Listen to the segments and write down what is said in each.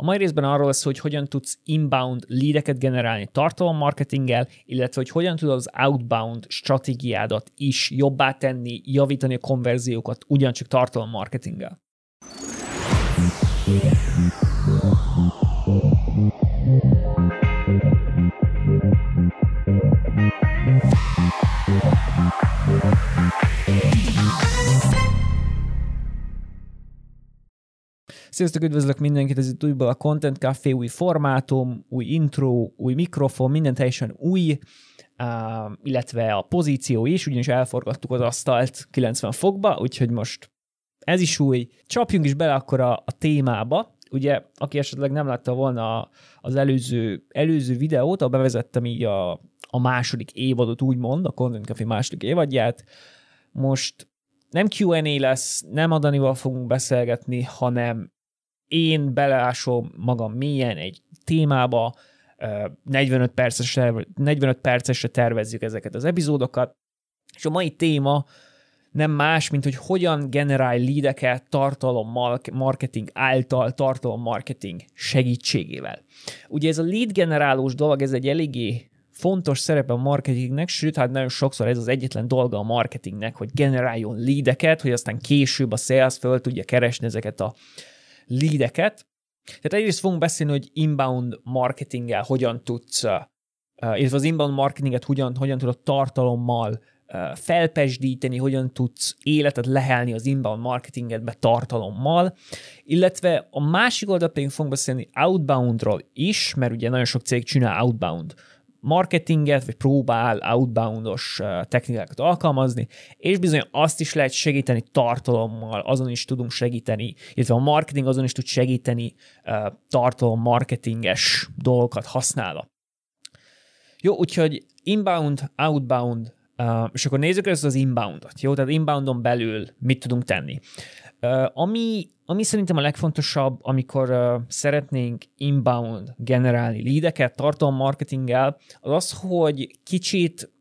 A mai részben arról lesz, hogy hogyan tudsz inbound leadeket generálni tartalommarketinggel, illetve hogy hogyan tudod az outbound stratégiádat is jobbá tenni, javítani a konverziókat ugyancsak tartalommarketinggel. Sziasztok, üdvözlök mindenkit, ez itt újból a Content Café, új formátum, új intro, új mikrofon, minden teljesen új, uh, illetve a pozíció is, ugyanis elforgattuk az asztalt 90 fokba, úgyhogy most ez is új. Csapjunk is bele akkor a, a témába. Ugye, aki esetleg nem látta volna az előző, előző videót, ahol bevezettem így a, a második évadot, úgymond, a Content Café második évadját, most nem Q&A lesz, nem Adanival fogunk beszélgetni, hanem én beleásom magam mélyen egy témába, 45 percesre, 45 percesre tervezzük ezeket az epizódokat, és a mai téma nem más, mint hogy hogyan generálj leadeket tartalom marketing által, tartalom marketing segítségével. Ugye ez a lead generálós dolog, ez egy eléggé fontos szerepe a marketingnek, sőt, hát nagyon sokszor ez az egyetlen dolga a marketingnek, hogy generáljon leadeket, hogy aztán később a sales föl tudja keresni ezeket a leadeket. Tehát egyrészt fogunk beszélni, hogy inbound marketinggel hogyan tudsz, illetve az inbound marketinget hogyan, hogyan tudod tartalommal felpesdíteni, hogyan tudsz életet lehelni az inbound marketingedbe tartalommal, illetve a másik oldalt pedig fogunk beszélni outboundról is, mert ugye nagyon sok cég csinál outbound marketinget, vagy próbál outboundos technikákat alkalmazni, és bizony azt is lehet segíteni tartalommal, azon is tudunk segíteni, illetve a marketing azon is tud segíteni tartalom marketinges dolgokat használva. Jó, úgyhogy inbound, outbound, és akkor nézzük ezt az inboundot, jó? Tehát inboundon belül mit tudunk tenni. Ami, ami szerintem a legfontosabb, amikor szeretnénk inbound generálni leadeket tartalommarketinggel, az az, hogy kicsit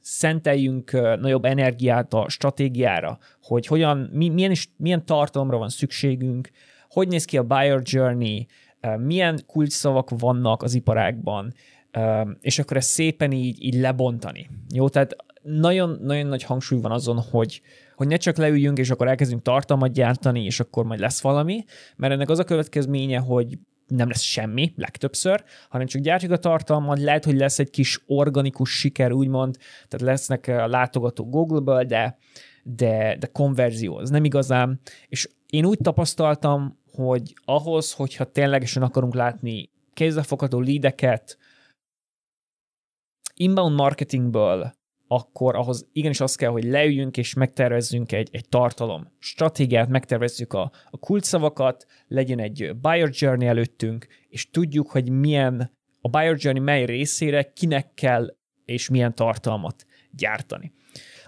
szenteljünk nagyobb energiát a stratégiára, hogy hogyan, mi, milyen, is, milyen tartalomra van szükségünk, hogy néz ki a buyer journey, milyen kulcsszavak vannak az iparágban, és akkor ezt szépen így, így lebontani. Jó, tehát nagyon, nagyon nagy hangsúly van azon, hogy, hogy ne csak leüljünk, és akkor elkezdünk tartalmat gyártani, és akkor majd lesz valami, mert ennek az a következménye, hogy nem lesz semmi, legtöbbször, hanem csak gyártjuk a tartalmat, lehet, hogy lesz egy kis organikus siker, úgymond, tehát lesznek a látogató Google-ből, de, de, de konverzió az nem igazán, és én úgy tapasztaltam, hogy ahhoz, hogyha ténylegesen akarunk látni kézzelfogható leadeket, inbound marketingből akkor ahhoz igenis az kell, hogy leüljünk és megtervezzünk egy, egy tartalom stratégiát, megtervezzük a, a kulcsszavakat, legyen egy buyer journey előttünk, és tudjuk, hogy milyen a buyer journey mely részére kinek kell és milyen tartalmat gyártani.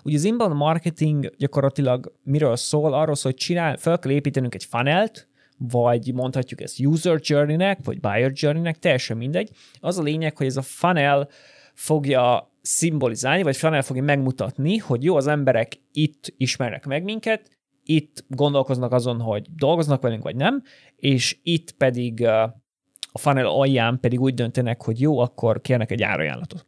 Ugye az inbound marketing gyakorlatilag miről szól? Arról szól, hogy csinál, fel kell építenünk egy funnelt, vagy mondhatjuk ezt user journey-nek, vagy buyer journey-nek, teljesen mindegy. Az a lényeg, hogy ez a funnel fogja szimbolizálni, vagy fel fogja megmutatni, hogy jó, az emberek itt ismernek meg minket, itt gondolkoznak azon, hogy dolgoznak velünk, vagy nem, és itt pedig a funnel alján pedig úgy döntenek, hogy jó, akkor kérnek egy árajánlatot.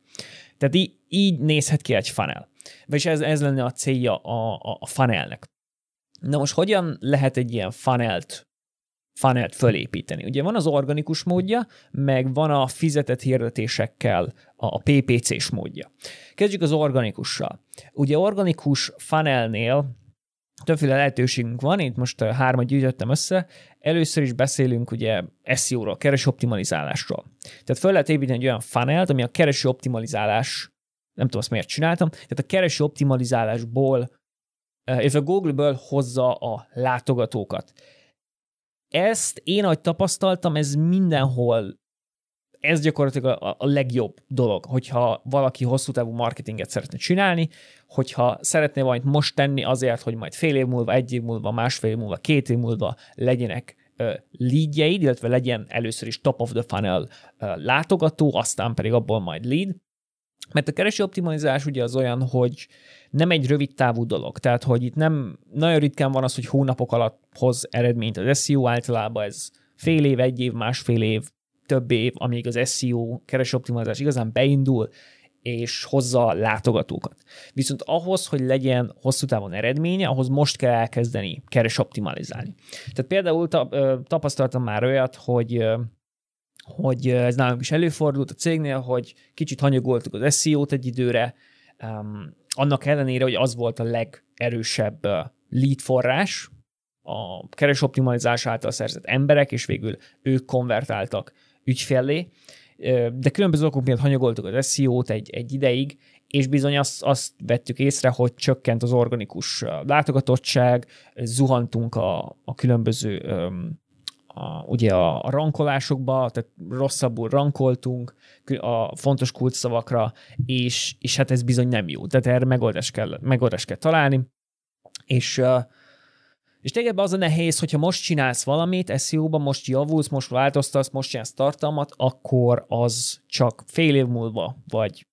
Tehát így, így nézhet ki egy funnel. Vagyis ez, ez lenne a célja a, a, a funnelnek. Na most hogyan lehet egy ilyen funnelt funnelt fölépíteni. Ugye van az organikus módja, meg van a fizetett hirdetésekkel a PPC-s módja. Kezdjük az organikussal. Ugye organikus funnelnél többféle lehetőségünk van, itt most hármat gyűjtöttem össze. Először is beszélünk ugye SEO-ról, kereső optimalizálásról. Tehát föl lehet építeni egy olyan funnelt, ami a kereső optimalizálás, nem tudom azt miért csináltam, tehát a kereső optimalizálásból, illetve Google-ből hozza a látogatókat ezt én, ahogy tapasztaltam, ez mindenhol ez gyakorlatilag a, a legjobb dolog, hogyha valaki hosszú távú marketinget szeretne csinálni, hogyha szeretné valamit most tenni azért, hogy majd fél év múlva, egy év múlva, másfél év múlva, két év múlva legyenek leadjeid, illetve legyen először is top of the funnel látogató, aztán pedig abból majd lead, mert a kereső optimalizás ugye az olyan, hogy nem egy rövid távú dolog. Tehát, hogy itt nem nagyon ritkán van az, hogy hónapok alatt hoz eredményt az SEO, általában ez fél év, egy év, másfél év, több év, amíg az SEO keresőoptimalizás igazán beindul, és hozza látogatókat. Viszont ahhoz, hogy legyen hosszú távon eredménye, ahhoz most kell elkezdeni keres. Tehát például tapasztaltam már olyat, hogy hogy ez nálunk is előfordult a cégnél, hogy kicsit hanyagoltuk az SEO-t egy időre, um, annak ellenére, hogy az volt a legerősebb lead forrás, a keresoptimalizás által szerzett emberek, és végül ők konvertáltak ügyfellé, de különböző okok miatt hanyagoltuk az SEO-t egy, egy ideig, és bizony azt, azt vettük észre, hogy csökkent az organikus látogatottság, zuhantunk a, a különböző a, ugye a, a rankolásokba, tehát rosszabbul rankoltunk a fontos kulcsszavakra, és, és hát ez bizony nem jó. Tehát erre megoldást kell, megoldást kell találni, és és tényleg az a nehéz, hogyha most csinálsz valamit, SEO-ban most javulsz, most változtatsz, most csinálsz tartalmat, akkor az csak fél év múlva, vagy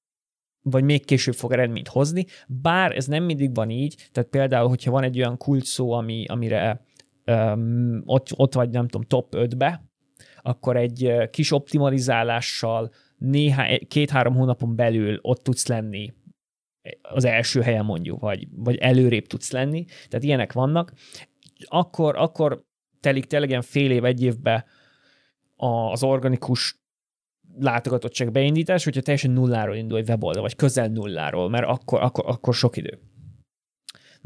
vagy még később fog eredményt hozni, bár ez nem mindig van így, tehát például, hogyha van egy olyan kult szó, ami, amire um, ott, ott vagy, nem tudom, top 5-be, akkor egy kis optimalizálással néhány, két-három hónapon belül ott tudsz lenni az első helyen mondjuk, vagy, vagy előrébb tudsz lenni, tehát ilyenek vannak, akkor, akkor telik tényleg fél év, egy évbe az organikus látogatottság beindítás, hogyha teljesen nulláról indul egy weboldal, vagy közel nulláról, mert akkor, akkor, akkor sok idő.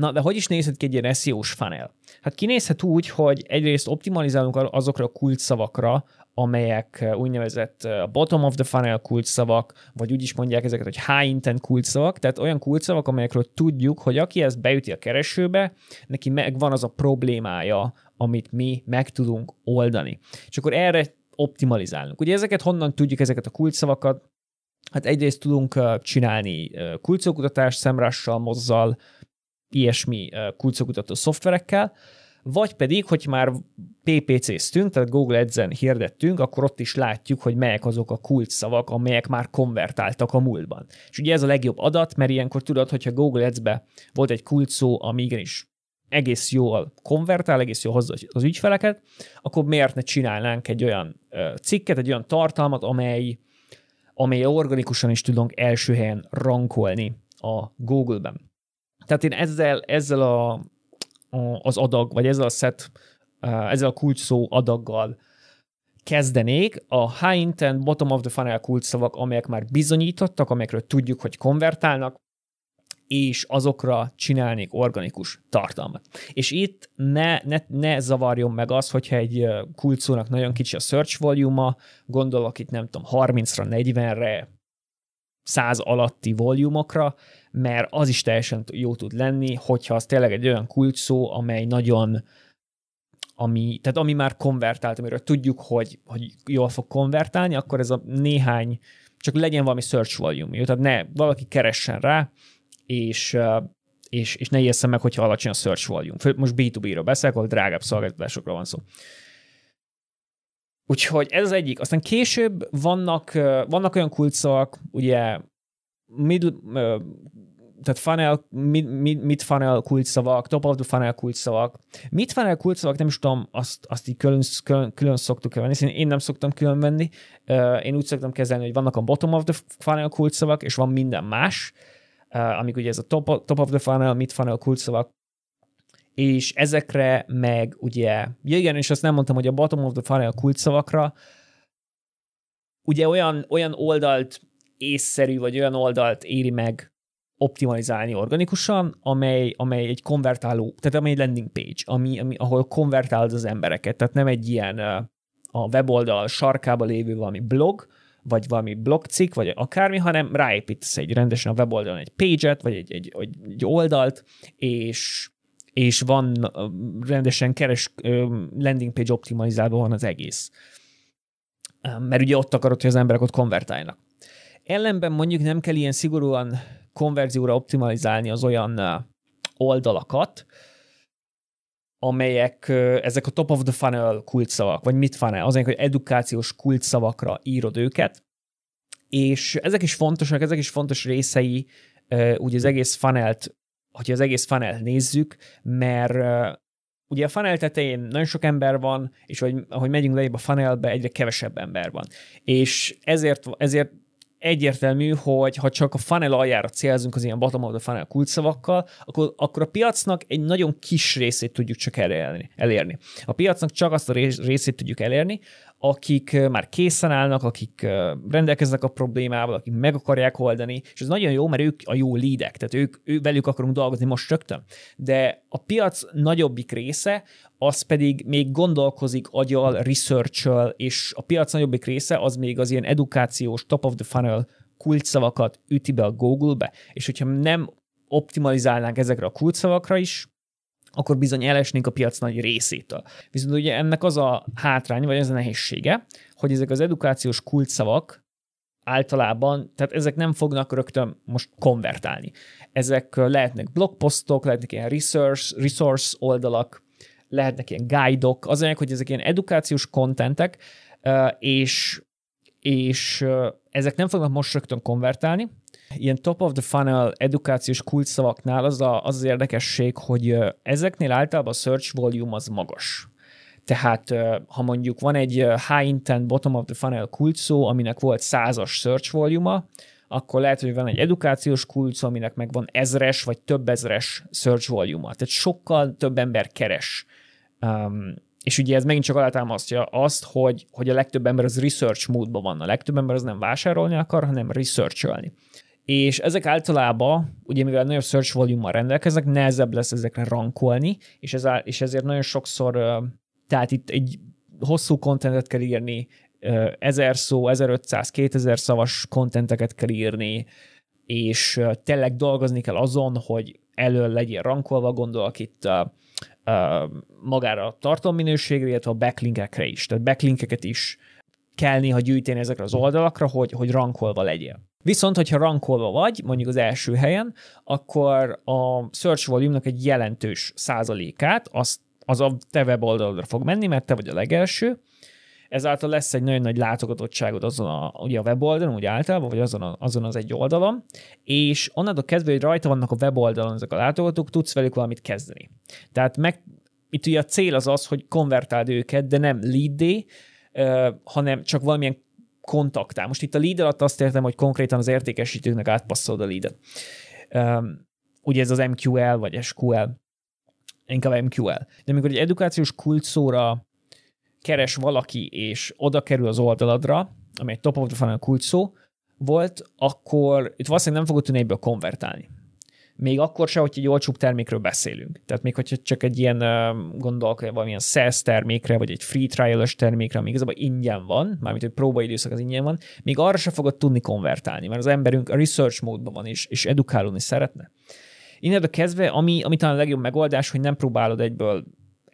Na, de hogy is nézhet ki egy ilyen SEO-s funnel? Hát kinézhet úgy, hogy egyrészt optimalizálunk azokra a kult szavakra, amelyek úgynevezett bottom of the funnel kulcsszavak, vagy úgy is mondják ezeket, hogy high intent kulcsszavak, tehát olyan kulcsszavak, amelyekről tudjuk, hogy aki ezt beüti a keresőbe, neki megvan az a problémája, amit mi meg tudunk oldani. És akkor erre optimalizálunk. Ugye ezeket honnan tudjuk, ezeket a kulcsszavakat? Hát egyrészt tudunk csinálni kulcokutatást szemrással, mozzal, ilyesmi kulcokutató szoftverekkel, vagy pedig, hogy már PPC-ztünk, tehát Google Ads-en hirdettünk, akkor ott is látjuk, hogy melyek azok a kult szavak, amelyek már konvertáltak a múltban. És ugye ez a legjobb adat, mert ilyenkor tudod, hogyha Google Ads-be volt egy kult szó, ami igenis egész jól konvertál, egész jól hozza az ügyfeleket, akkor miért ne csinálnánk egy olyan cikket, egy olyan tartalmat, amely, amely organikusan is tudunk első helyen rankolni a Google-ben. Tehát én ezzel, ezzel a az adag, vagy ezzel a set, ezzel a kulcsszó adaggal kezdenék, a high intent, bottom of the funnel kulcsszavak, amelyek már bizonyítottak, amelyekről tudjuk, hogy konvertálnak, és azokra csinálnék organikus tartalmat. És itt ne, ne, ne zavarjon meg az, hogyha egy kulcsszónak nagyon kicsi a search volume gondolok itt nem tudom, 30-ra, 40-re, 100 alatti volumokra, mert az is teljesen jó tud lenni, hogyha az tényleg egy olyan kulcs szó, amely nagyon ami, tehát ami már konvertált, amiről tudjuk, hogy, hogy jól fog konvertálni, akkor ez a néhány, csak legyen valami search volume, jó? tehát ne, valaki keressen rá, és, és, és ne ijesszem meg, hogyha alacsony a search volume. Most B2B-ről beszélek, ahol drágább szolgáltatásokról van szó. Úgyhogy ez az egyik. Aztán később vannak, vannak olyan kulcsszavak, ugye middle, tehát funnel, mid, mid, mid funnel kulcsszavak, top of the funnel kulcsszavak. Mid funnel kulcsszavak, nem is tudom, azt, azt így külön, külön, külön szoktuk venni, én nem szoktam külön venni. Én úgy szoktam kezelni, hogy vannak a bottom of the funnel kulcsszavak, és van minden más, amik ugye ez a top, top of the funnel, mid funnel kulcsszavak, és ezekre meg ugye, ja igen, és azt nem mondtam, hogy a bottom of the funnel kulcsszavakra, ugye olyan, olyan oldalt észszerű, vagy olyan oldalt éri meg optimalizálni organikusan, amely, amely egy konvertáló, tehát amely egy landing page, ami, ami, ahol konvertálod az embereket, tehát nem egy ilyen a weboldal sarkába lévő valami blog, vagy valami blogcikk, vagy akármi, hanem ráépítesz egy rendesen a weboldalon egy page-et, vagy egy, egy, egy oldalt, és és van rendesen keres landing page optimalizálva van az egész. Mert ugye ott akarod, hogy az emberek ott konvertáljanak. Ellenben mondjuk nem kell ilyen szigorúan konverzióra optimalizálni az olyan oldalakat, amelyek ezek a top of the funnel kulcsszavak, vagy mit funnel, azok, hogy edukációs kulcsszavakra írod őket, és ezek is fontosak, ezek is fontos részei úgy az egész funnelt, hogyha az egész funnel nézzük, mert ugye a funnel tetején nagyon sok ember van, és hogy, ahogy megyünk lejjebb a funnelbe, egyre kevesebb ember van. És ezért, ezért egyértelmű, hogy ha csak a funnel aljára célzunk az ilyen bottom of the funnel kulcsszavakkal, akkor, akkor a piacnak egy nagyon kis részét tudjuk csak elérni. elérni. A piacnak csak azt a részét tudjuk elérni, akik már készen állnak, akik rendelkeznek a problémával, akik meg akarják oldani, és ez nagyon jó, mert ők a jó lídek, tehát ők, ők velük akarunk dolgozni most rögtön. De a piac nagyobbik része, az pedig még gondolkozik agyal, research és a piac nagyobbik része az még az ilyen edukációs, top of the funnel kulcsszavakat üti be a Google-be, és hogyha nem optimalizálnánk ezekre a kulcsszavakra is, akkor bizony elesnénk a piac nagy részétől. Viszont ugye ennek az a hátrány, vagy az a nehézsége, hogy ezek az edukációs kulcsszavak általában, tehát ezek nem fognak rögtön most konvertálni. Ezek lehetnek blogposztok, lehetnek ilyen resource, resource oldalak, lehetnek ilyen guide-ok, az olyan, hogy ezek ilyen edukációs kontentek, és, és ezek nem fognak most rögtön konvertálni, ilyen top of the funnel edukációs kulcsszavaknál az, a, az az érdekesség, hogy ezeknél általában a search volume az magas. Tehát ha mondjuk van egy high intent bottom of the funnel kulcsszó, aminek volt százas search volume akkor lehet, hogy van egy edukációs kulcs, aminek meg van ezres vagy több ezres search volume Tehát sokkal több ember keres. Um, és ugye ez megint csak alátámasztja azt, hogy, hogy a legtöbb ember az research módban van. A legtöbb ember az nem vásárolni akar, hanem researcholni és ezek általában, ugye mivel nagyobb search volume rendelkeznek, nehezebb lesz ezekre rankolni, és, ez, és ezért nagyon sokszor, tehát itt egy hosszú kontentet kell írni, 1000 szó, 1500, 2000 szavas kontenteket kell írni, és tényleg dolgozni kell azon, hogy elől legyél rankolva, gondolok itt a, a, magára a tartalomminőségre, illetve a backlinkekre is. Tehát backlinkeket is kell néha gyűjteni ezekre az oldalakra, hogy, hogy rankolva legyél. Viszont, hogyha rankolva vagy, mondjuk az első helyen, akkor a search volume-nak egy jelentős százalékát az, az a te weboldalra fog menni, mert te vagy a legelső, ezáltal lesz egy nagyon nagy látogatottságod azon a, ugye a weboldalon, úgy általában, vagy azon, a, azon az egy oldalon, és onnantól kezdve, hogy rajta vannak a weboldalon ezek a látogatók, tudsz velük valamit kezdeni. Tehát meg, itt ugye a cél az az, hogy konvertáld őket, de nem lead hanem csak valamilyen kontaktál. Most itt a lead alatt azt értem, hogy konkrétan az értékesítőknek átpasszolod a leadet. Um, ugye ez az MQL vagy SQL, inkább MQL. De amikor egy edukációs kulcsszóra keres valaki, és oda kerül az oldaladra, ami egy top of the funnel kulcsszó volt, akkor itt valószínűleg nem fogod tudni egyből konvertálni még akkor se, hogy egy olcsóbb termékről beszélünk. Tehát még hogyha csak egy ilyen gondolok, valamilyen SaaS termékre, vagy egy free trial termékre, ami igazából ingyen van, mármint hogy próbaidőszak az ingyen van, még arra se fogod tudni konvertálni, mert az emberünk a research módban van, és, és edukálódni szeretne. Innentől kezdve, ami, ami talán a legjobb megoldás, hogy nem próbálod egyből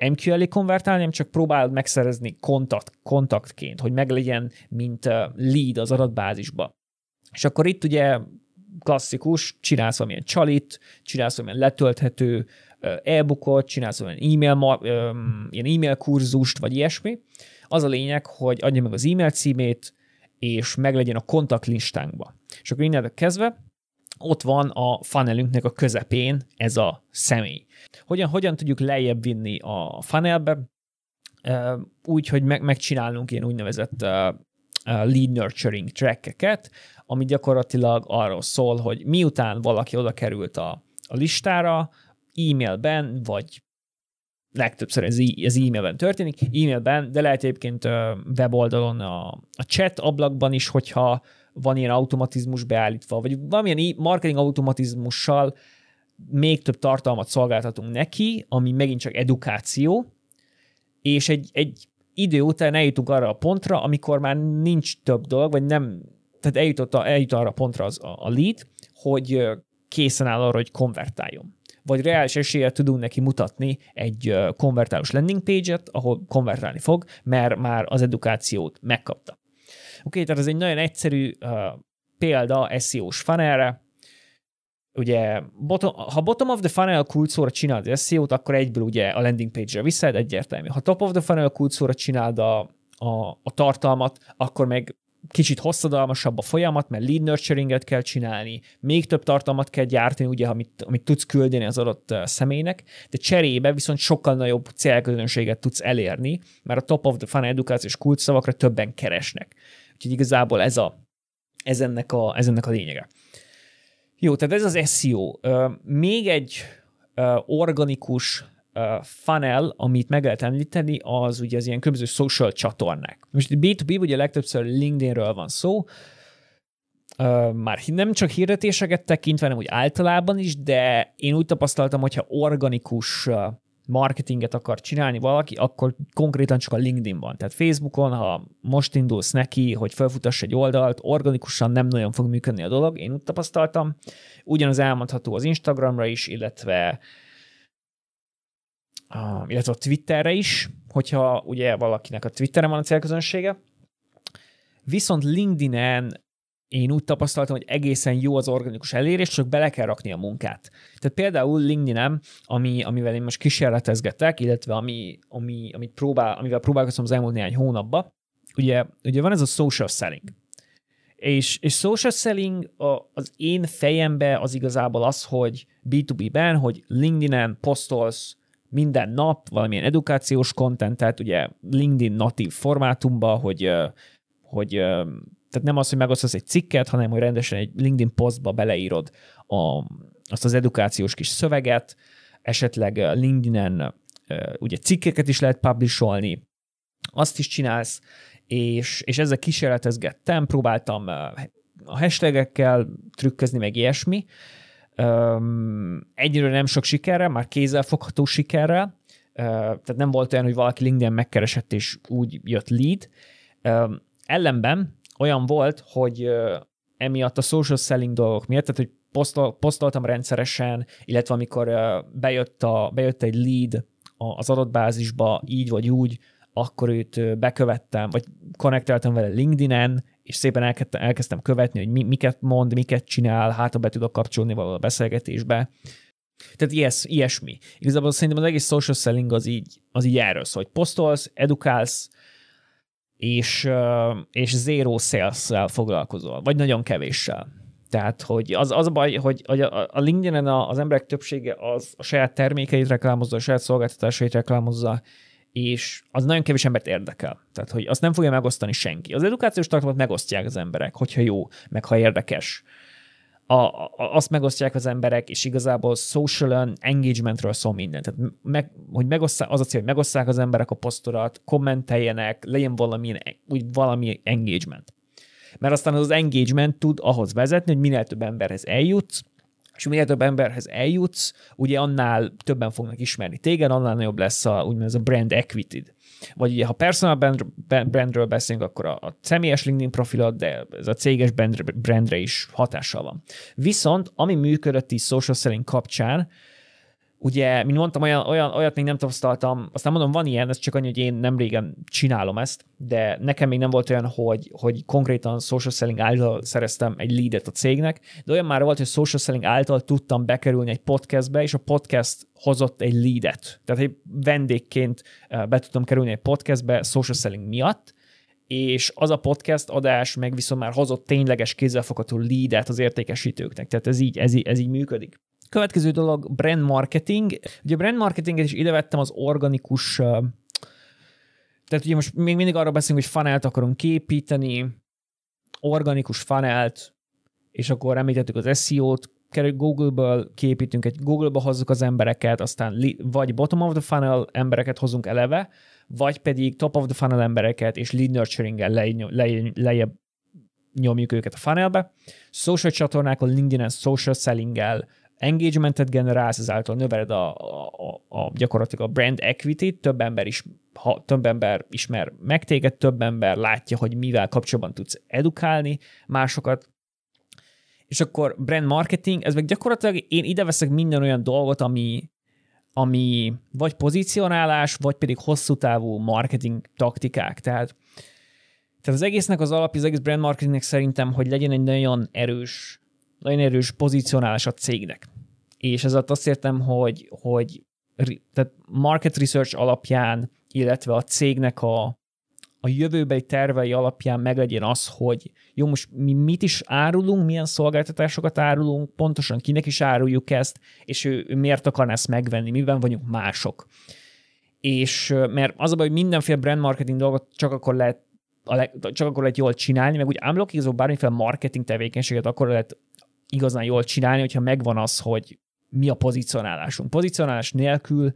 MQL-i konvertálni, hanem csak próbálod megszerezni kontakt, kontaktként, hogy meglegyen, mint lead az adatbázisba. És akkor itt ugye klasszikus, csinálsz valamilyen csalit, csinálsz valamilyen letölthető e-bookot, csinálsz valamilyen e-mail, ilyen e-mail kurzust, vagy ilyesmi. Az a lényeg, hogy adja meg az e-mail címét, és meglegyen a kontaktlistánkba. És akkor innen kezdve ott van a funnelünknek a közepén ez a személy. Hogyan, hogyan tudjuk lejjebb vinni a funnelbe? Úgy, hogy meg, megcsinálunk ilyen úgynevezett lead nurturing trackeket, ami gyakorlatilag arról szól, hogy miután valaki oda került a, a listára, e-mailben, vagy legtöbbször ez, ez e-mailben történik, e-mailben, de lehet egyébként weboldalon a, a chat ablakban is, hogyha van ilyen automatizmus beállítva, vagy valamilyen marketing automatizmussal még több tartalmat szolgáltatunk neki, ami megint csak edukáció, és egy, egy idő után eljutunk arra a pontra, amikor már nincs több dolog, vagy nem, tehát eljutott, a, eljut arra pontra az a, a lead, hogy készen áll arra, hogy konvertáljon. Vagy reális eséllyel tudunk neki mutatni egy konvertálós landing page-et, ahol konvertálni fog, mert már az edukációt megkapta. Oké, okay, tehát ez egy nagyon egyszerű uh, példa SEO-s funnelre, ugye bottom, ha bottom of the funnel kulcsszóra csinálod az SEO-t, akkor egyből ugye a landing page-re viszed, egyértelmű. Ha top of the funnel kulcsszóra csináld a, a, a tartalmat, akkor meg kicsit hosszadalmasabb a folyamat, mert lead nurturinget kell csinálni, még több tartalmat kell gyártani, ugye, amit, amit tudsz küldeni az adott személynek, de cserébe viszont sokkal nagyobb célközönséget tudsz elérni, mert a top of the funnel edukációs kulcsszavakra többen keresnek. Úgyhogy igazából ez, a, ez, ennek, a, ez ennek a lényege. Jó, tehát ez az SEO. Még egy organikus funnel, amit meg lehet említeni, az ugye az ilyen különböző social csatornák. Most B2B ugye legtöbbször LinkedInről van szó, Uh, már nem csak hirdetéseket tekintve, hanem úgy általában is, de én úgy tapasztaltam, hogyha organikus marketinget akar csinálni valaki, akkor konkrétan csak a LinkedIn van. Tehát Facebookon, ha most indulsz neki, hogy felfutass egy oldalt, organikusan nem nagyon fog működni a dolog, én úgy tapasztaltam. Ugyanaz elmondható az Instagramra is, illetve illetve a Twitterre is, hogyha ugye valakinek a Twitteren van a célközönsége. Viszont LinkedIn-en én úgy tapasztaltam, hogy egészen jó az organikus elérés, csak bele kell rakni a munkát. Tehát például linkedin ami, amivel én most kísérletezgetek, illetve ami, ami, amit próbál, amivel próbálkozom az elmúlt néhány hónapban, ugye, ugye van ez a social selling. És, és social selling a, az én fejembe az igazából az, hogy B2B-ben, hogy LinkedIn-en posztolsz minden nap valamilyen edukációs kontentet, ugye LinkedIn natív formátumba, hogy, hogy tehát nem az, hogy megosztasz egy cikket, hanem hogy rendesen egy LinkedIn posztba beleírod a, azt az edukációs kis szöveget, esetleg LinkedIn-en ugye cikkeket is lehet publisholni, azt is csinálsz, és, és ezzel kísérletezgettem, próbáltam a hashtagekkel trükközni, meg ilyesmi, Um, egyről nem sok sikerrel, már kézzelfogható sikerrel, tehát nem volt olyan, hogy valaki LinkedIn megkeresett, és úgy jött lead. Ellenben olyan volt, hogy emiatt a social selling dolgok miatt, tehát hogy posztol, posztoltam rendszeresen, illetve amikor bejött, a, bejött egy lead az adatbázisba, így vagy úgy, akkor őt bekövettem, vagy konnekteltem vele LinkedIn-en, és szépen elkezdtem, elkezdtem követni, hogy mi, miket mond, miket csinál, hát be tudok kapcsolni valahol a beszélgetésbe. Tehát ilyes, ilyesmi. Igazából szerintem az egész social selling az így, az így erről szól, hogy posztolsz, edukálsz, és, és zero sales foglalkozol, vagy nagyon kevéssel. Tehát, hogy az, az a baj, hogy, hogy a, a LinkedIn-en az emberek többsége az a saját termékeit reklámozza, a saját szolgáltatásait reklámozza, és az nagyon kevés embert érdekel. Tehát, hogy azt nem fogja megosztani senki. Az edukációs tartalmat megosztják az emberek, hogyha jó, meg ha érdekes. A, a, azt megosztják az emberek, és igazából social engagementről szól minden. Tehát meg, hogy megosszák, az a cél, hogy megosszák az emberek a posztorat, kommenteljenek, legyen valami, úgy valami engagement. Mert aztán az engagement tud ahhoz vezetni, hogy minél több emberhez eljutsz, és minél több emberhez eljutsz, ugye annál többen fognak ismerni téged, annál nagyobb lesz a, úgymond ez a brand equity vagy ugye, ha personal brand, brandről beszélünk, akkor a, a személyes LinkedIn profilod, de ez a céges brand, brandre is hatással van. Viszont, ami működött is social selling kapcsán, ugye, mint mondtam, olyan, olyan, olyat még nem tapasztaltam, aztán mondom, van ilyen, ez csak annyi, hogy én nem régen csinálom ezt, de nekem még nem volt olyan, hogy, hogy konkrétan social selling által szereztem egy leadet a cégnek, de olyan már volt, hogy social selling által tudtam bekerülni egy podcastbe, és a podcast hozott egy leadet. Tehát egy vendégként eh, be tudtam kerülni egy podcastbe social selling miatt, és az a podcast adás meg viszont már hozott tényleges kézzelfogható leadet az értékesítőknek. Tehát ez így, ez így, ez így működik. Következő dolog, brand marketing. Ugye a brand marketinget is ide vettem az organikus, tehát ugye most még mindig arra beszélünk, hogy funnelt akarunk képíteni, organikus funnelt, és akkor említettük az SEO-t, Google-ből képítünk, egy Google-ba hozzuk az embereket, aztán vagy bottom of the funnel embereket hozunk eleve, vagy pedig top of the funnel embereket, és lead nurturing-el lejjebb nyomjuk őket a funnelbe. Social csatornákon, LinkedIn-en social selling-el engagementet generálsz, ezáltal növeled a, a, a, gyakorlatilag a brand equity több ember is ha több ember ismer meg téged, több ember látja, hogy mivel kapcsolatban tudsz edukálni másokat, és akkor brand marketing, ez meg gyakorlatilag én ide veszek minden olyan dolgot, ami, ami vagy pozícionálás, vagy pedig hosszú távú marketing taktikák. Tehát, tehát az egésznek az alapja, az egész brand marketingnek szerintem, hogy legyen egy nagyon erős nagyon erős pozicionálás a cégnek. És ez azt értem, hogy, hogy tehát market research alapján, illetve a cégnek a, a jövőbeli tervei alapján meglegyen az, hogy jó, most mi mit is árulunk, milyen szolgáltatásokat árulunk, pontosan kinek is áruljuk ezt, és ő, ő miért akarná ezt megvenni, miben vagyunk mások. És mert az a baj, hogy mindenféle brand marketing dolgot csak akkor lehet a leg, csak akkor lehet jól csinálni, meg úgy unblockizó bármiféle marketing tevékenységet akkor lehet igazán jól csinálni, hogyha megvan az, hogy mi a pozicionálásunk. Pozicionálás nélkül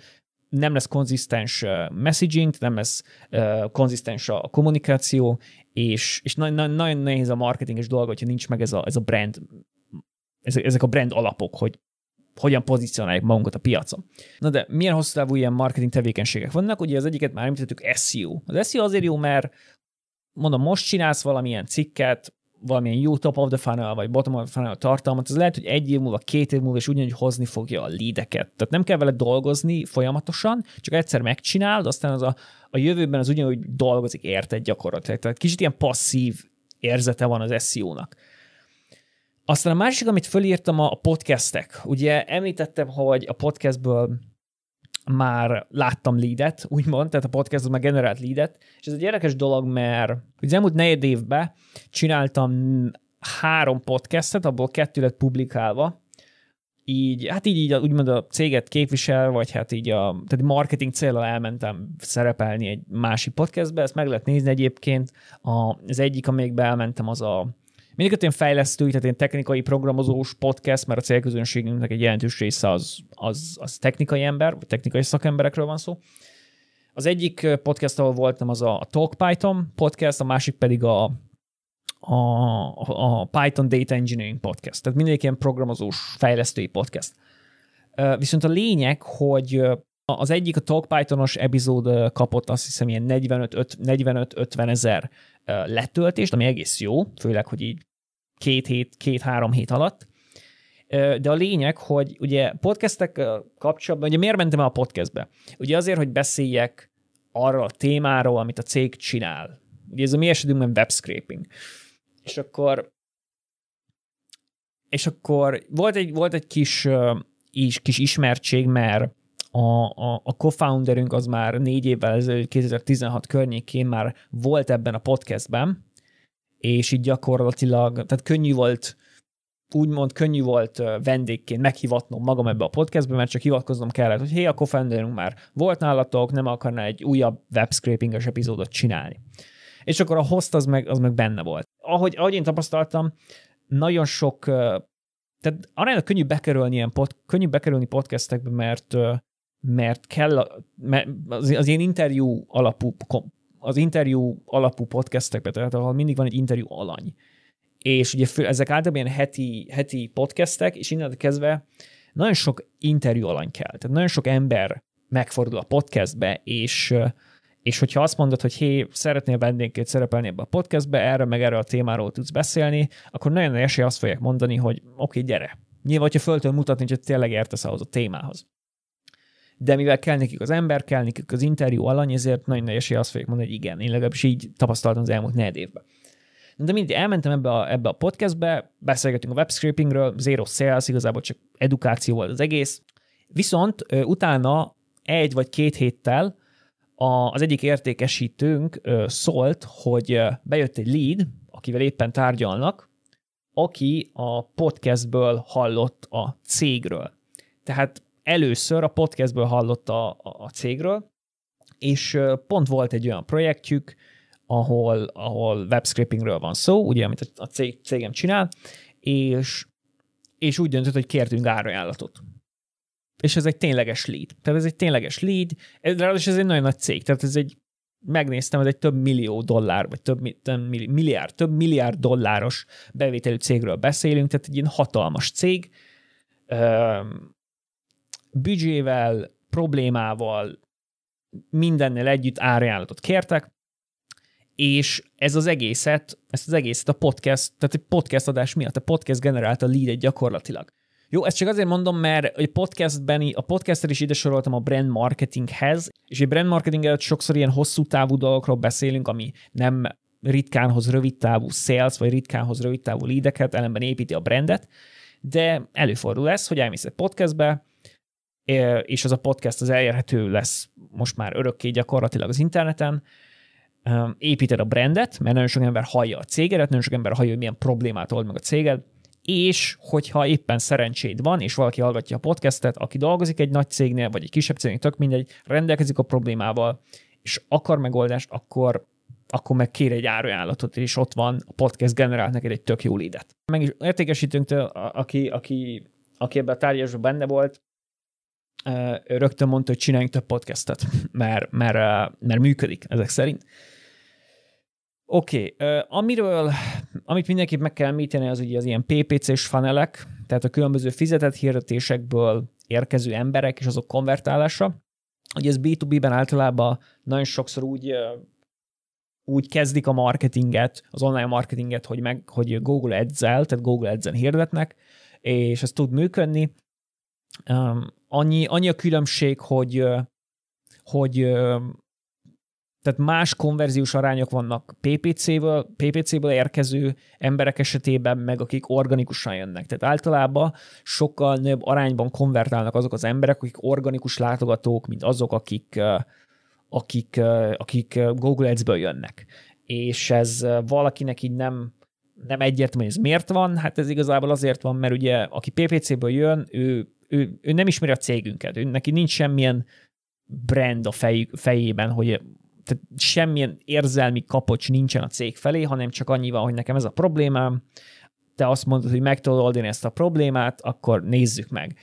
nem lesz konzisztens messaging, nem lesz konzisztens a kommunikáció, és, és nagyon, nagyon nehéz a marketinges dolog, hogyha nincs meg ez a, ez a brand, ezek a brand alapok, hogy hogyan pozícionáljuk magunkat a piacon. Na de milyen hosszú távú ilyen marketing tevékenységek vannak? Ugye az egyiket már említettük SEO. Az SEO azért jó, mert mondom, most csinálsz valamilyen cikket, valamilyen jó top of the funnel, vagy bottom of the funnel tartalmat, az lehet, hogy egy év múlva, két év múlva is ugyanúgy hozni fogja a leadeket. Tehát nem kell vele dolgozni folyamatosan, csak egyszer megcsinálod, aztán az a, a jövőben az ugyanúgy dolgozik érted gyakorlatilag. Tehát kicsit ilyen passzív érzete van az SEO-nak. Aztán a másik, amit fölírtam, a podcastek. Ugye említettem, hogy a podcastből már láttam leadet, úgymond, tehát a podcast már generált leadet, és ez egy érdekes dolog, mert az elmúlt negyed évben csináltam három podcastet, abból kettő lett publikálva, így, hát így, így úgymond a céget képvisel, vagy hát így a tehát marketing célra elmentem szerepelni egy másik podcastbe, ezt meg lehet nézni egyébként. A, az egyik, amelyikbe elmentem, az a Mindig ilyen fejlesztő, tehát ilyen technikai programozós podcast, mert a célközönségünknek egy jelentős része az, az, az technikai ember, vagy technikai szakemberekről van szó. Az egyik podcast, ahol voltam, az a Talk Python podcast, a másik pedig a, a, a Python Data Engineering podcast. Tehát mindegyik ilyen programozós, fejlesztői podcast. Viszont a lényeg, hogy az egyik a Talk Pythonos epizód kapott azt hiszem ilyen 45-50 ezer letöltést, ami egész jó, főleg, hogy így két hét, két-három hét alatt. De a lényeg, hogy ugye podcastek kapcsolatban, ugye miért mentem el a podcastbe? Ugye azért, hogy beszéljek arról a témáról, amit a cég csinál. Ugye ez a mi esetünkben web scraping. És akkor és akkor volt egy, volt egy kis, is, kis ismertség, mert a, a, a co-founderünk az már négy évvel ezelőtt, 2016 környékén már volt ebben a podcastben, és így gyakorlatilag, tehát könnyű volt úgymond könnyű volt vendégként meghivatnom magam ebbe a podcastbe, mert csak hivatkoznom kellett, hogy hé, a co már volt nálatok, nem akarná egy újabb webscrapinges epizódot csinálni. És akkor a host az meg, az meg benne volt. Ahogy, ahogy én tapasztaltam, nagyon sok, tehát arra könnyű bekerülni ilyen pod, könnyű bekerülni podcastekbe, mert mert kell, mert az, az ilyen interjú alapú az interjú alapú podcastekben, tehát ahol mindig van egy interjú alany. És ugye ezek általában ilyen heti, heti podcastek, és innen kezdve nagyon sok interjú alany kell. Tehát nagyon sok ember megfordul a podcastbe, és, és hogyha azt mondod, hogy hé, szeretnél vendégként szerepelni ebbe a podcastbe, erre meg erre a témáról tudsz beszélni, akkor nagyon nagy esély azt fogják mondani, hogy oké, okay, gyere. Nyilván, hogyha föl tudod mutatni, hogy tényleg értesz ahhoz a témához de mivel kell nekik az ember, kell nekik az interjú alany, ezért nagyon nagy esély azt fogják mondani, hogy igen, én legalábbis így tapasztaltam az elmúlt negyed évben. De mindig elmentem ebbe a, ebbe a podcastbe, beszélgetünk a webscrapingről, zero sales, igazából csak edukáció volt az egész. Viszont utána egy vagy két héttel az egyik értékesítőnk szólt, hogy bejött egy lead, akivel éppen tárgyalnak, aki a podcastből hallott a cégről. Tehát először a podcastből hallott a, a, cégről, és pont volt egy olyan projektjük, ahol, ahol webscrapingről van szó, ugye, amit a cég, cégem csinál, és, és úgy döntött, hogy kértünk árajánlatot. És ez egy tényleges lead. Tehát ez egy tényleges lead, ráadásul ez egy nagyon nagy cég, tehát ez egy, megnéztem, ez egy több millió dollár, vagy több, több milliárd, több milliárd dolláros bevételű cégről beszélünk, tehát egy ilyen hatalmas cég, büdzsével, problémával, mindennel együtt árajánlatot kértek, és ez az egészet, ezt az egészet a podcast, tehát egy podcast adás miatt, a podcast generálta a lead gyakorlatilag. Jó, ezt csak azért mondom, mert a podcastben, a podcaster is ide soroltam a brand marketinghez, és egy brand marketing előtt sokszor ilyen hosszú távú dolgokról beszélünk, ami nem ritkánhoz rövid távú sales, vagy ritkánhoz rövid távú leadeket, ellenben építi a brandet, de előfordul ez, hogy elmész egy podcastbe, és az a podcast az elérhető lesz most már örökké gyakorlatilag az interneten, építed a brandet, mert nagyon sok ember hallja a cégedet, nagyon sok ember hallja, hogy milyen problémát old meg a céged, és hogyha éppen szerencséd van, és valaki hallgatja a podcastet, aki dolgozik egy nagy cégnél, vagy egy kisebb cégnél, tök mindegy, rendelkezik a problémával, és akar megoldást, akkor akkor meg kér egy árajánlatot, és ott van, a podcast generált neked egy tök jó lídet. Meg is értékesítőnktől, aki, aki, aki ebben a tárgyasban benne volt, rögtön mondta, hogy csináljunk több podcastet, mert, mert, mert működik ezek szerint. Oké, okay, amiről, amit mindenképp meg kell említeni, az ugye az ilyen PPC-s fanelek, tehát a különböző fizetett hirdetésekből érkező emberek és azok konvertálása. Ugye ez B2B-ben általában nagyon sokszor úgy úgy kezdik a marketinget, az online marketinget, hogy, meg, hogy Google Ads-el, tehát Google Ads-en hirdetnek, és ez tud működni. Annyi, annyi a különbség, hogy, hogy tehát más konverziós arányok vannak PPC-ből, PPC-ből érkező emberek esetében, meg akik organikusan jönnek. Tehát általában sokkal nagyobb arányban konvertálnak azok az emberek, akik organikus látogatók, mint azok, akik, akik, akik Google Ads-ből jönnek. És ez valakinek így nem, nem egyértelmű, hogy ez miért van, hát ez igazából azért van, mert ugye aki PPC-ből jön, ő, ő, ő nem ismeri a cégünket, ő, neki nincs semmilyen brand a fej, fejében, hogy tehát semmilyen érzelmi kapocs nincsen a cég felé, hanem csak annyi van, hogy nekem ez a problémám, te azt mondod, hogy meg tudod oldani ezt a problémát, akkor nézzük meg.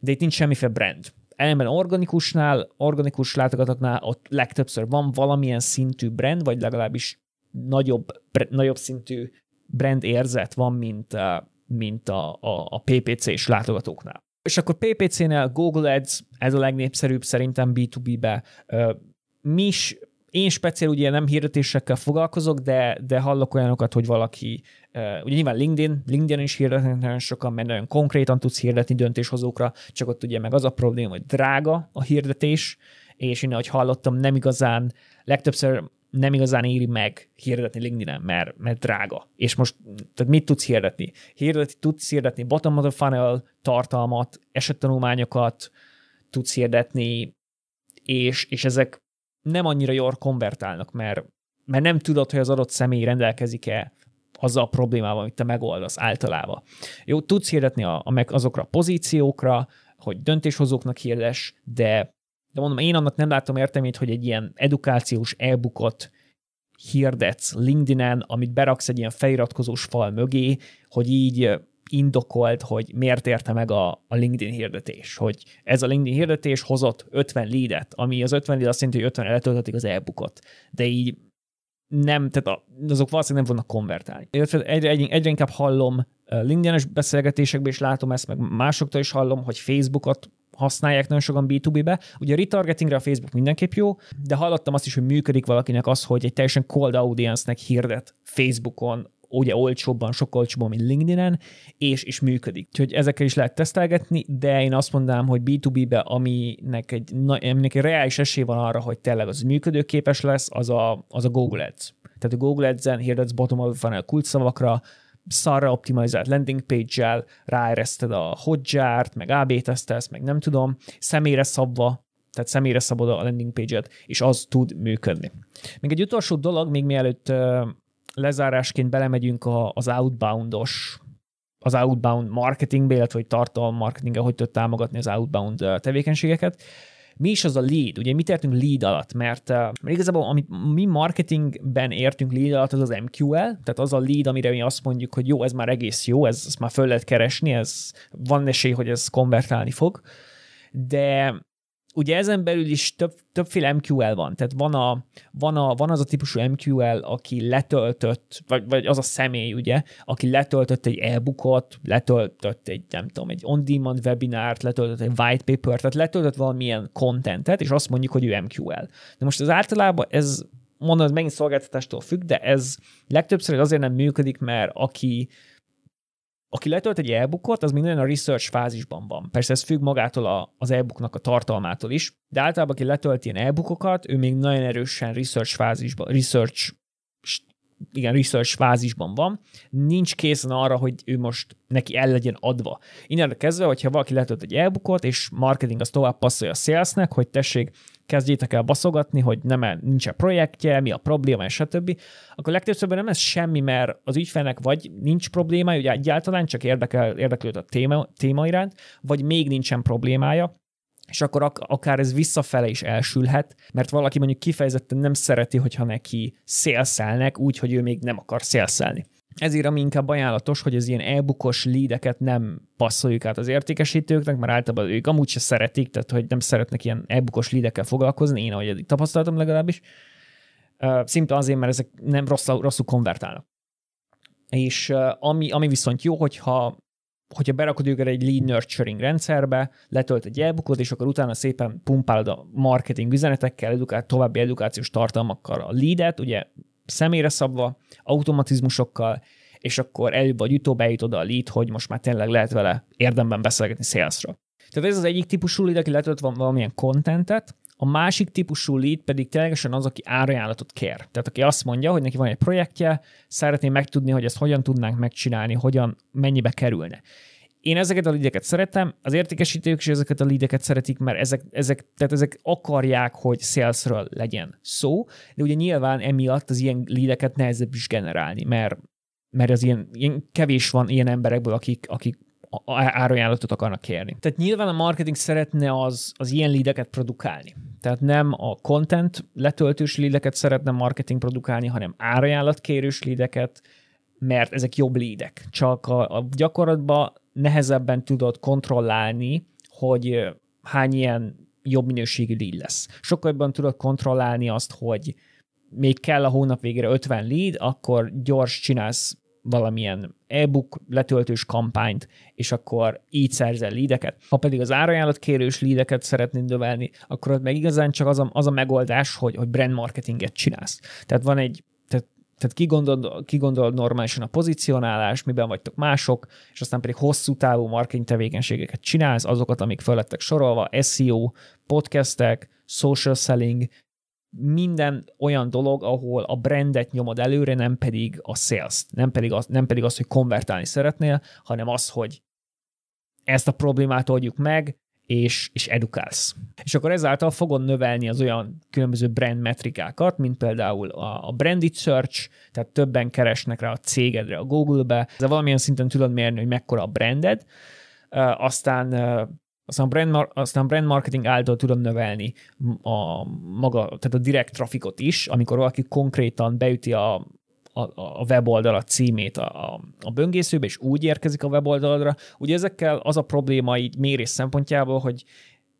De itt nincs semmiféle brand ellenben organikusnál, organikus látogatóknál ott legtöbbször van valamilyen szintű brand, vagy legalábbis nagyobb, nagyobb szintű brand érzet van, mint, mint a, a, a PPC-s látogatóknál. És akkor PPC-nél Google Ads, ez a legnépszerűbb szerintem B2B-be. Mi is én speciál ugye nem hirdetésekkel foglalkozok, de, de hallok olyanokat, hogy valaki, ugye nyilván LinkedIn, LinkedIn is hirdetnek nagyon sokan, mert nagyon konkrétan tudsz hirdetni döntéshozókra, csak ott ugye meg az a probléma, hogy drága a hirdetés, és én, ahogy hallottam, nem igazán, legtöbbször nem igazán éri meg hirdetni LinkedIn-en, mert, mert drága. És most, tehát mit tudsz hirdetni? Hirdetni, tudsz hirdetni bottom of the funnel tartalmat, esettanulmányokat, tudsz hirdetni, és, és ezek nem annyira jól konvertálnak, mert, mert nem tudod, hogy az adott személy rendelkezik-e azzal a problémával, amit te megoldasz általában. Jó, tudsz hirdetni a, a, azokra a pozíciókra, hogy döntéshozóknak hirdes, de, de mondom, én annak nem látom értelmét, hogy egy ilyen edukációs e-bookot hirdetsz LinkedIn-en, amit beraksz egy ilyen feliratkozós fal mögé, hogy így indokolt, hogy miért érte meg a, a LinkedIn hirdetés, hogy ez a LinkedIn hirdetés hozott 50 leadet, ami az 50 lead azt jelenti, hogy 50 letöltötték az e-bookot. De így nem, tehát azok valószínűleg nem fognak konvertálni. Egyre, egyre, egyre inkább hallom LinkedIn-es beszélgetésekben is látom ezt, meg másoktól is hallom, hogy Facebookot használják nagyon sokan B2B-be. Ugye a retargetingre a Facebook mindenképp jó, de hallottam azt is, hogy működik valakinek az, hogy egy teljesen cold audience-nek hirdet Facebookon ugye olcsóbban, sokkal olcsóbban, mint LinkedIn-en, és, és működik. Úgyhogy ezekkel is lehet tesztelgetni, de én azt mondanám, hogy B2B-be, aminek egy, aminek egy reális esély van arra, hogy tényleg az működőképes lesz, az a, az a Google Ads. Tehát a Google Ads-en hirdetsz bottom of funnel kulcsszavakra, szarra optimalizált landing page-jel, ráereszted a hotjar meg AB tesztelsz, meg nem tudom, személyre szabva, tehát személyre szabod a landing page-et, és az tud működni. Még egy utolsó dolog, még mielőtt lezárásként belemegyünk az outboundos az outbound marketingbe, illetve hogy tartalom marketingbe, hogy tud támogatni az outbound tevékenységeket. Mi is az a lead? Ugye mit értünk lead alatt? Mert, mert igazából amit mi marketingben értünk lead alatt, az az MQL, tehát az a lead, amire mi azt mondjuk, hogy jó, ez már egész jó, ez, ezt már föl lehet keresni, ez van esély, hogy ez konvertálni fog. De ugye ezen belül is több, többféle MQL van, tehát van, a, van, a, van az a típusú MQL, aki letöltött, vagy, vagy az a személy, ugye, aki letöltött egy e-bookot, letöltött egy, nem tudom, egy on-demand webinárt, letöltött egy white paper, tehát letöltött valamilyen contentet, és azt mondjuk, hogy ő MQL. De most az általában ez mondom, ez megint szolgáltatástól függ, de ez legtöbbször azért nem működik, mert aki aki letölt egy e-bookot, az még a research fázisban van. Persze ez függ magától a, az e-booknak a tartalmától is, de általában aki letölt ilyen e-bookokat, ő még nagyon erősen research fázisban, research igen, research fázisban van, nincs készen arra, hogy ő most neki el legyen adva. Innen kezdve, hogyha valaki letölt egy e-bookot, és marketing az tovább passzolja a salesnek, hogy tessék, kezdjétek el baszogatni, hogy nem nincsen projektje, mi a probléma, és stb., akkor legtöbbször nem ez semmi, mert az ügyfelnek vagy nincs problémája, ugye egyáltalán csak érdekel, érdeklőd a téma, téma iránt, vagy még nincsen problémája, és akkor ak- akár ez visszafele is elsülhet, mert valaki mondjuk kifejezetten nem szereti, hogyha neki szélszelnek úgy, hogy ő még nem akar szélszelni. Ezért ami inkább ajánlatos, hogy az ilyen e-bookos nem passzoljuk át az értékesítőknek, mert általában ők amúgy se szeretik, tehát hogy nem szeretnek ilyen e-bookos foglalkozni, én ahogy eddig tapasztaltam legalábbis. Szimplán azért, mert ezek nem rosszul, rosszul konvertálnak. És ami, ami viszont jó, hogyha hogyha berakod őket egy lead nurturing rendszerbe, letölt egy e-bookot, és akkor utána szépen pumpálod a marketing üzenetekkel, edukál, további edukációs tartalmakkal a leadet, ugye személyre szabva, automatizmusokkal, és akkor előbb vagy utóbb eljut oda a lead, hogy most már tényleg lehet vele érdemben beszélgetni salesra. Tehát ez az egyik típusú lead, aki letölt valamilyen contentet, a másik típusú lead pedig ténylegesen az, aki árajánlatot kér. Tehát aki azt mondja, hogy neki van egy projektje, szeretné megtudni, hogy ezt hogyan tudnánk megcsinálni, hogyan, mennyibe kerülne. Én ezeket a lideket szeretem, az értékesítők is ezeket a lideket szeretik, mert ezek, ezek, tehát ezek akarják, hogy salesről legyen szó, de ugye nyilván emiatt az ilyen lideket nehezebb is generálni, mert, mert az ilyen, ilyen kevés van ilyen emberekből, akik, akik árajánlatot akarnak kérni. Tehát nyilván a marketing szeretne az, az ilyen lideket produkálni. Tehát nem a content letöltős lideket szeretne marketing produkálni, hanem árajánlatkérős lideket, mert ezek jobb lidek. Csak a, a gyakorlatban nehezebben tudod kontrollálni, hogy hány ilyen jobb minőségű lead lesz. Sokkal jobban tudod kontrollálni azt, hogy még kell a hónap végére 50 lead, akkor gyors csinálsz valamilyen e-book letöltős kampányt, és akkor így szerzel lídeket. Ha pedig az árajánlat kérős lídeket szeretnéd növelni, akkor ott meg igazán csak az a, az a megoldás, hogy, hogy brand marketinget csinálsz. Tehát van egy tehát ki gondol, normálisan a pozicionálás, miben vagytok mások, és aztán pedig hosszú távú marketing tevékenységeket csinálsz, azokat, amik felettek sorolva, SEO, podcastek, social selling, minden olyan dolog, ahol a brandet nyomod előre, nem pedig a sales nem pedig az, nem pedig az hogy konvertálni szeretnél, hanem az, hogy ezt a problémát oldjuk meg, és, és edukálsz. És akkor ezáltal fogod növelni az olyan különböző brand metrikákat, mint például a, a branded search, tehát többen keresnek rá a cégedre a Google-be, ez valamilyen szinten tudod mérni, hogy mekkora a branded, aztán aztán brand, aztán brand marketing által tudom növelni a maga, tehát a direkt trafikot is, amikor valaki konkrétan beüti a, a, a weboldal a címét a, a, a böngészőbe, és úgy érkezik a weboldalra. Ugye ezekkel az a probléma így mérés szempontjából, hogy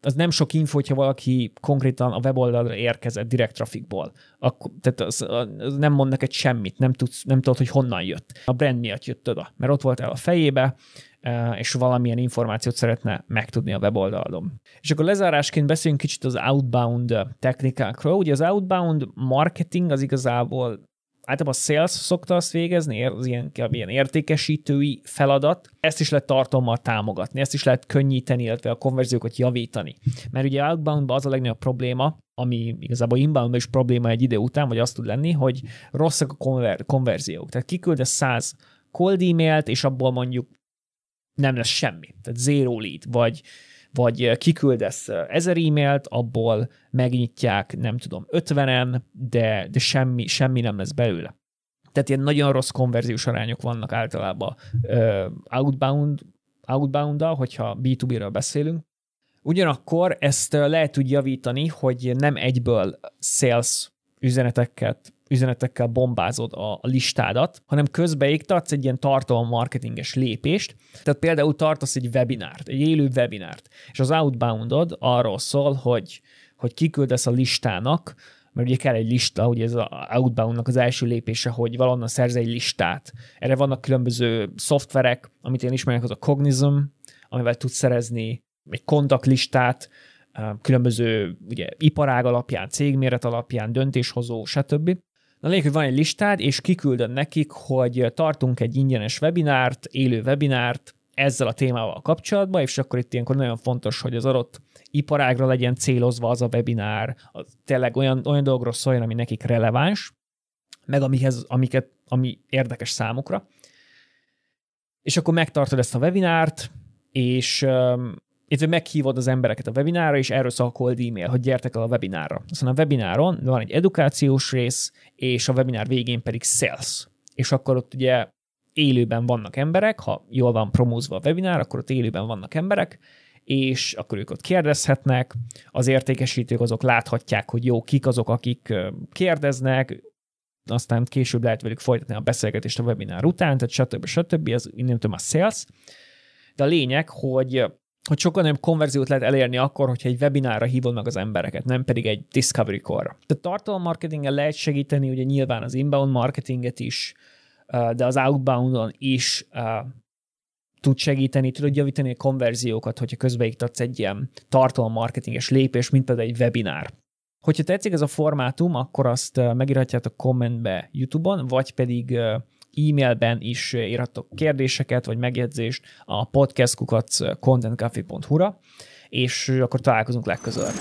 az nem sok info, hogyha valaki konkrétan a weboldalra érkezett direkt trafikból. Akkor, tehát az, az nem mond neked semmit, nem, tudsz, nem tudod, hogy honnan jött. A brand miatt jött oda, mert ott volt el a fejébe, e, és valamilyen információt szeretne megtudni a weboldalon. És akkor lezárásként beszéljünk kicsit az outbound technikákról. Ugye az outbound marketing az igazából általában a sales szokta azt végezni, az ilyen, ilyen értékesítői feladat, ezt is lehet tartalommal támogatni, ezt is lehet könnyíteni, illetve a konverziókat javítani. Mert ugye outboundban az a legnagyobb probléma, ami igazából inboundban is probléma egy idő után, vagy az tud lenni, hogy rosszak a konver- konverziók. Tehát kiküldesz 100 cold e-mailt, és abból mondjuk nem lesz semmi. Tehát zero lead, vagy vagy kiküldesz ezer e-mailt, abból megnyitják, nem tudom, 50-en, de, de semmi, semmi nem lesz belőle. Tehát ilyen nagyon rossz konverziós arányok vannak általában outbound, outbound hogyha B2B-ről beszélünk. Ugyanakkor ezt lehet úgy javítani, hogy nem egyből sales üzeneteket üzenetekkel bombázod a, a listádat, hanem közbeiktatsz egy ilyen tartalommarketinges lépést. Tehát például tartasz egy webinárt, egy élő webinárt, és az outboundod arról szól, hogy, hogy kiküldesz a listának, mert ugye kell egy lista, ugye ez az outboundnak az első lépése, hogy valonnan szerz egy listát. Erre vannak különböző szoftverek, amit én ismerek, az a Cognism, amivel tudsz szerezni egy kontaktlistát, különböző ugye, iparág alapján, cégméret alapján, döntéshozó, stb. Na lényeg, hogy van egy listád, és kiküldöd nekik, hogy tartunk egy ingyenes webinárt, élő webinárt ezzel a témával kapcsolatban, és akkor itt ilyenkor nagyon fontos, hogy az adott iparágra legyen célozva az a webinár, az tényleg olyan, olyan dolgokról szóljon, ami nekik releváns, meg amihez, amiket, ami érdekes számukra. És akkor megtartod ezt a webinárt, és illetve meghívod az embereket a webinára, és erről szól a cold e-mail, hogy gyertek el a webinára. Aztán a webináron van egy edukációs rész, és a webinár végén pedig sales. És akkor ott ugye élőben vannak emberek, ha jól van promózva a webinár, akkor ott élőben vannak emberek, és akkor ők ott kérdezhetnek, az értékesítők azok láthatják, hogy jó, kik azok, akik kérdeznek, aztán később lehet velük folytatni a beszélgetést a webinár után, tehát stb. stb. Ez innentől a sales. De a lényeg, hogy hogy sokkal nagyobb konverziót lehet elérni akkor, hogyha egy webinárra hívod meg az embereket, nem pedig egy discovery call-ra. Tehát tartalommarketinggel lehet segíteni, ugye nyilván az inbound marketinget is, de az outboundon is tud segíteni, tudod javítani a konverziókat, hogyha közbeiktatsz egy ilyen tartalommarketinges lépés, mint például egy webinár. Hogyha tetszik ez a formátum, akkor azt megírhatjátok kommentbe YouTube-on, vagy pedig e-mailben is írhatok kérdéseket, vagy megjegyzést a podcastkukat contentcafe.hu-ra, és akkor találkozunk legközelebb.